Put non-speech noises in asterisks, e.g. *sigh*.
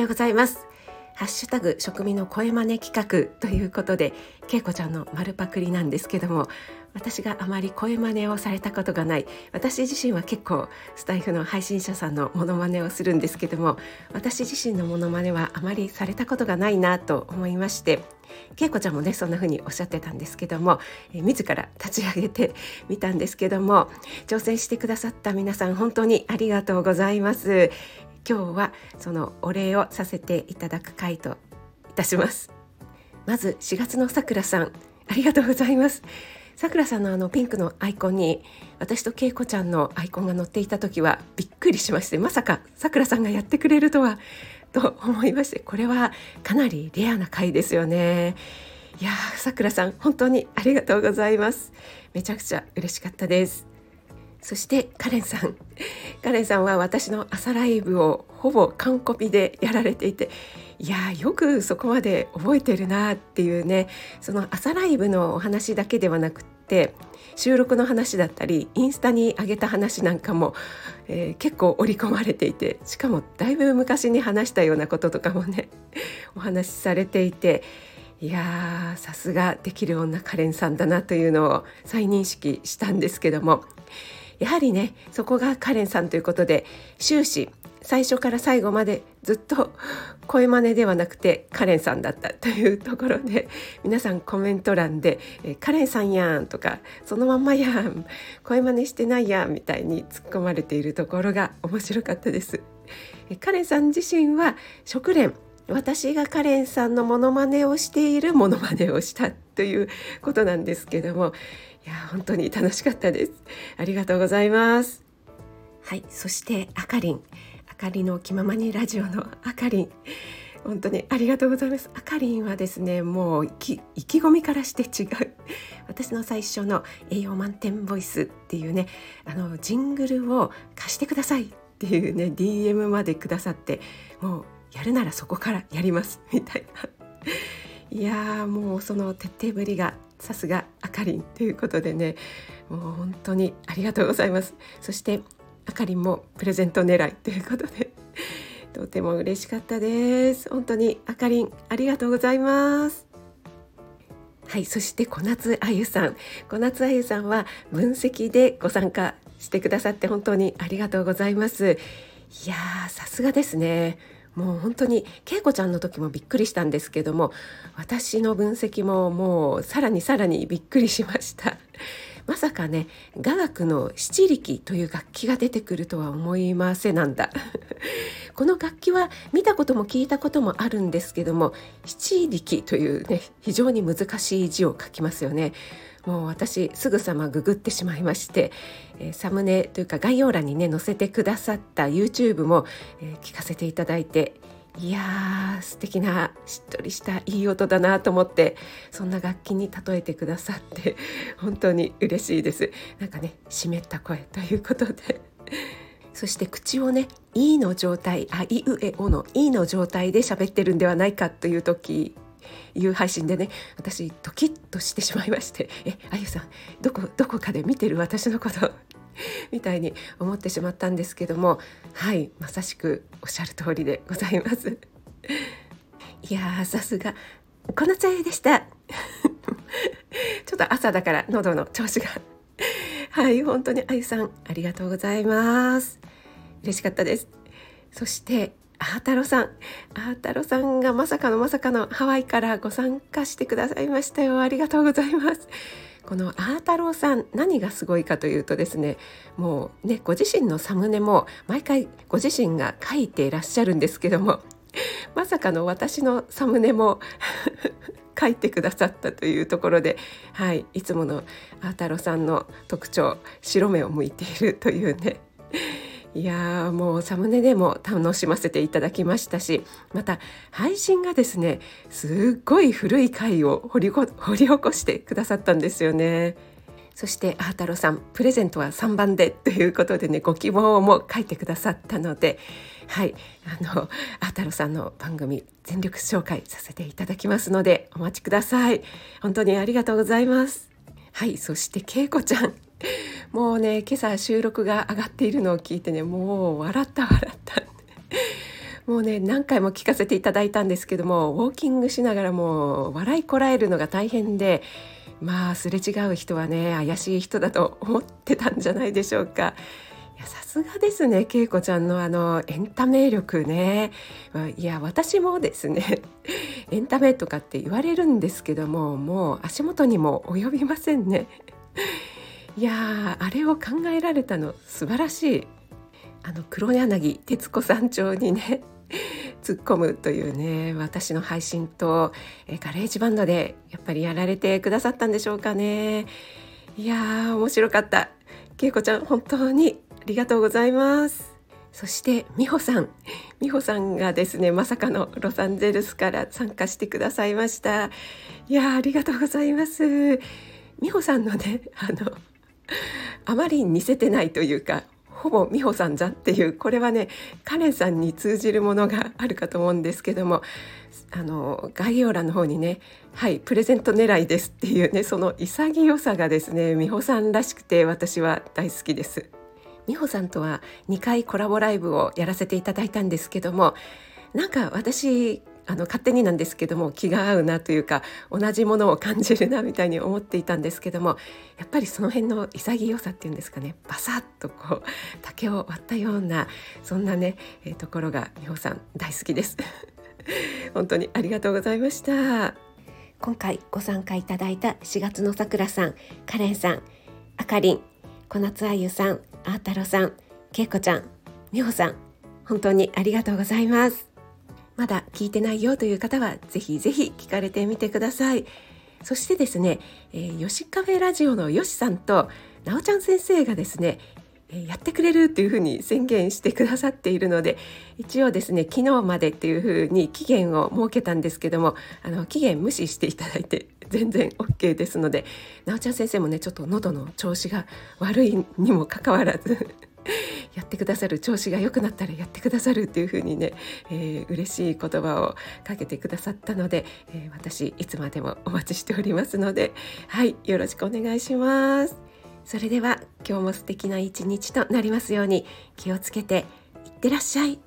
ようございます。ハッシュタグ食味の声真似企画ということで、けいこちゃんの丸パクリなんですけども、私があまり声真似をされたことがない、私自身は結構スタイフの配信者さんのモノマネをするんですけども、私自身のモノマネはあまりされたことがないなと思いまして、けいこちゃんもねそんな風におっしゃってたんですけども、え自ら立ち上げて *laughs* みたんですけども挑戦してくださった皆さん本当にありがとうございます。今日はそのお礼をさせていただく回といたします。まず4月のさくらさんありがとうございます。さくらさんのあのピンクのアイコンに私とけいこちゃんのアイコンが載っていた時はびっくりしましてまさかさくらさんがやってくれるとはと思いましてこれはかなりレアな回ですよね。いやさくらさん本当にありがとうございます。めちゃくちゃ嬉しかったです。そしてカレンさん。*laughs* カレンさんは私の朝ライブをほぼ完コピでやられていていやよくそこまで覚えてるなっていうねその朝ライブのお話だけではなくって収録の話だったりインスタに上げた話なんかも、えー、結構織り込まれていてしかもだいぶ昔に話したようなこととかもね *laughs* お話しされていていやさすができる女カレンさんだなというのを再認識したんですけども。やはりねそこがカレンさんということで終始最初から最後までずっと声真似ではなくてカレンさんだった *laughs* というところで皆さんコメント欄で「カレンさんやん」とか「そのまんまやん」「声真似してないやん」みたいに突っ込まれているところが面白かったです。カレンさん自身は食連私がカレンさんのモノマネをしているモノマネをしたということなんですけどもいや本当に楽しかったです。ありがとうございます。はいそしてあかりん。あかりの気ままにラジオのあかりん。本当にありがとうございます。あかりんはですねもう意気込みからして違う。私の最初の栄養満点ボイスっていうねあのジングルを貸してくださいっていうね DM までくださってもうやるならそこからやりますみたいな。*laughs* いやもうその徹底ぶりがさすがあかりんということでねもう本当にありがとうございます。そしてあかりんもプレゼント狙いということで *laughs* とても嬉しかったです。本当にあかりんありがとうございます。はいそして小夏あゆさん。小夏あゆさんは分析でご参加してくださって本当にありがとうございます。いやさすがですね。もう本当に恵子ちゃんの時もびっくりしたんですけども私の分析ももうさらにさらにびっくりしました。*laughs* まさかね雅楽の七力という楽器が出てくるとは思いませなんだ。*laughs* この楽器は見たことも聞いたこともあるんですけども七力というね非常に難しい字を書きますよね。もう私すぐさまググってしまいまして、え、サムネというか概要欄にね載せてくださった YouTube も、え、聞かせていただいていやー素敵なしっとりしたいい音だなと思ってそんな楽器に例えてくださって *laughs* 本当に嬉しいです。なんかね湿った声ということで。*laughs* そして口をね「い」の状態「あいうえお」の「いい」の状態で喋ってるんではないかという時いう配信でね私ドキッとしてしまいまして「えあゆさんどこどこかで見てる私のこと」*laughs* みたいに思ってしまったんですけどもはいまさしくおっしゃる通りでございます。*laughs* いやさすがこの茶屋でした。*laughs* ちょっと朝だから喉の調子が。はい本当にあゆさんありがとうございます。嬉しかったです。そしてあー太郎さんあー太郎さんがまさかのまさかのハワイからご参加してくださいましたよ。ありがとうございます。このあー太郎さん何がすごいかというとですねもうねご自身のサムネも毎回ご自身が書いていらっしゃるんですけども *laughs* まさかの私のサムネも *laughs* 書いてくださったというところで、はい、いつものあー太郎さんの特徴白目を向いているというね。いやもうサムネでも楽しませていただきましたしまた配信がですねすっごい古い回を掘り掘り起こしてくださったんですよね。そしてあー太郎さんプレゼントは3番でということでねご希望も書いてくださったのではいあのあー太郎さんの番組全力紹介させていただきますのでお待ちください。本当にありがとうございます。はいそしてけいこちゃん。もうね今朝収録が上がっているのを聞いてねもう笑った笑った。もうね何回も聞かせていただいたんですけどもウォーキングしながらもう笑いこらえるのが大変でまあすれ違う人はね怪しい人だと思ってたんじゃないでしょうか。さすがですね恵子ちゃんのあのエンタメ力ね。いや私もですね *laughs* エンタメとかって言われるんですけどももう足元にも及びませんね。いやあれを考えられたの素晴らしい。あの黒柳徹子山頂にね *laughs* 突っ込むというね私の配信と、えガレージバンドでやっぱりやられてくださったんでしょうかね。いや面白かった。恵子ちゃん本当にありがとうございます。そして美穂さん。美穂さんがですねまさかのロサンゼルスから参加してくださいました。いやありがとうございます。美穂さんのねあのあまり似せてないというかほぼ美穂さんじゃっていうこれはねカレンさんに通じるものがあるかと思うんですけどもあの概要欄の方にね「はいプレゼント狙いです」っていうねその潔さがですね美穂さんらしくて私は大好きです。美穂さんとは2回コラボライブをやらせていただいたんですけどもなんか私あの勝手になんですけども気が合うなというか同じものを感じるなみたいに思っていたんですけどもやっぱりその辺の潔さっていうんですかねバサッとこう竹を割ったようなそんなね、えー、ところが美穂さん大好きです。*laughs* 本当にありがとうございました。今回ご参加いただいた4月のさくらさんカレンさんあかりん小夏あゆさんあーたろさんけいこちゃん美穂さん本当にありがとうございます。まだ聞いてないよという方はぜひぜひ聞かれてみてください。そしてですね、えー、よしカフェラジオのよしさんとなおちゃん先生がですねやってくれるっていうふうに宣言してくださっているので一応ですね昨日までっていうふうに期限を設けたんですけどもあの期限無視していただいて全然 OK ですのでなおちゃん先生もねちょっと喉の調子が悪いにもかかわらず *laughs* やってくださる調子が良くなったらやってくださるっていう風にね、えー、嬉しい言葉をかけてくださったので、えー、私いつまでもお待ちしておりますのではいよろしくお願いします。それでは今日も素敵な一日となりますように気をつけていってらっしゃい。